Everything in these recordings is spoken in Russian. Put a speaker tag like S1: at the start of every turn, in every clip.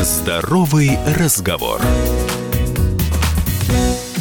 S1: Здоровый разговор.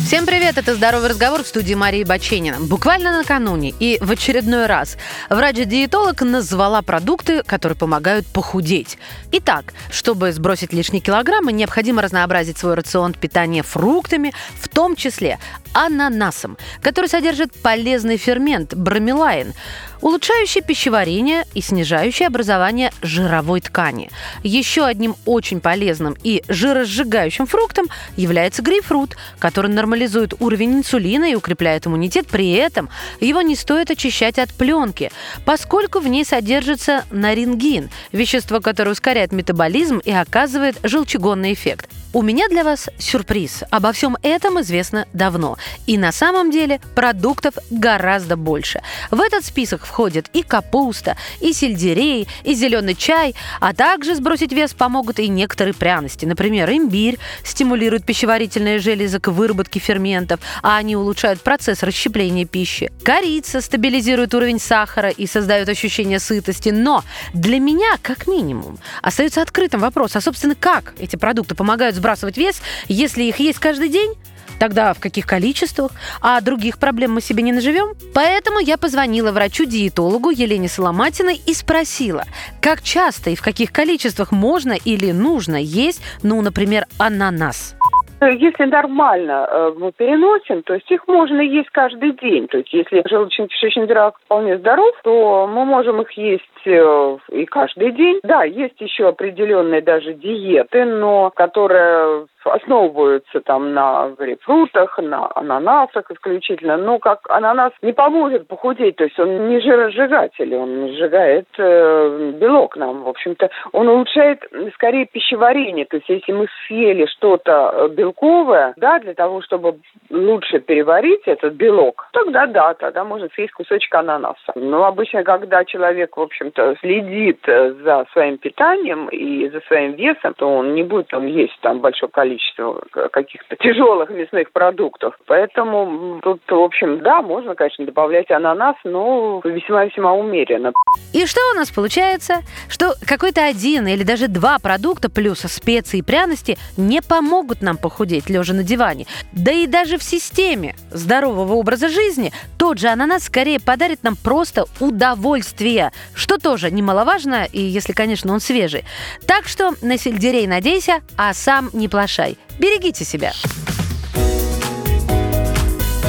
S2: Всем привет, это «Здоровый разговор» в студии Марии Баченина. Буквально накануне и в очередной раз врач-диетолог назвала продукты, которые помогают похудеть. Итак, чтобы сбросить лишние килограммы, необходимо разнообразить свой рацион питания фруктами, в том числе ананасом, который содержит полезный фермент бромелайн, улучшающий пищеварение и снижающий образование жировой ткани. Еще одним очень полезным и жиросжигающим фруктом является грейпфрут, который нормализует уровень инсулина и укрепляет иммунитет. При этом его не стоит очищать от пленки, поскольку в ней содержится нарингин, вещество, которое ускоряет метаболизм и оказывает желчегонный эффект. У меня для вас сюрприз. Обо всем этом известно давно. И на самом деле продуктов гораздо больше. В этот список входят и капуста, и сельдерей, и зеленый чай, а также сбросить вес помогут и некоторые пряности. Например, имбирь стимулирует пищеварительные железы к выработке ферментов, а они улучшают процесс расщепления пищи. Корица стабилизирует уровень сахара и создает ощущение сытости. Но для меня, как минимум, остается открытым вопрос, а собственно как эти продукты помогают сбросить сбрасывать вес, если их есть каждый день? Тогда в каких количествах? А других проблем мы себе не наживем? Поэтому я позвонила врачу-диетологу Елене Соломатиной и спросила, как часто и в каких количествах можно или нужно есть, ну, например, ананас.
S3: Если нормально э, мы переносим, то есть их можно есть каждый день. То есть если желудочно-кишечный тракт вполне здоров, то мы можем их есть э, и каждый день. Да, есть еще определенные даже диеты, но которые основываются там на грейпфрутах, на ананасах исключительно. Но как ананас не поможет похудеть, то есть он не жиросжигатель, он сжигает э, белок нам, в общем-то. Он улучшает скорее пищеварение, то есть если мы съели что-то э, белковое, да, для того, чтобы лучше переварить этот белок, тогда да, тогда можно съесть кусочек ананаса. Но обычно, когда человек, в общем-то, следит э, за своим питанием и за своим весом, то он не будет там есть там большое количество количество каких-то тяжелых мясных продуктов. Поэтому тут, в общем, да, можно, конечно, добавлять ананас, но весьма-весьма умеренно.
S2: И что у нас получается? Что какой-то один или даже два продукта плюс специи и пряности не помогут нам похудеть, лежа на диване. Да и даже в системе здорового образа жизни тот же ананас скорее подарит нам просто удовольствие, что тоже немаловажно, и если, конечно, он свежий. Так что на сельдерей надейся, а сам не плашай. Берегите себя.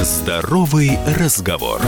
S1: Здоровый разговор.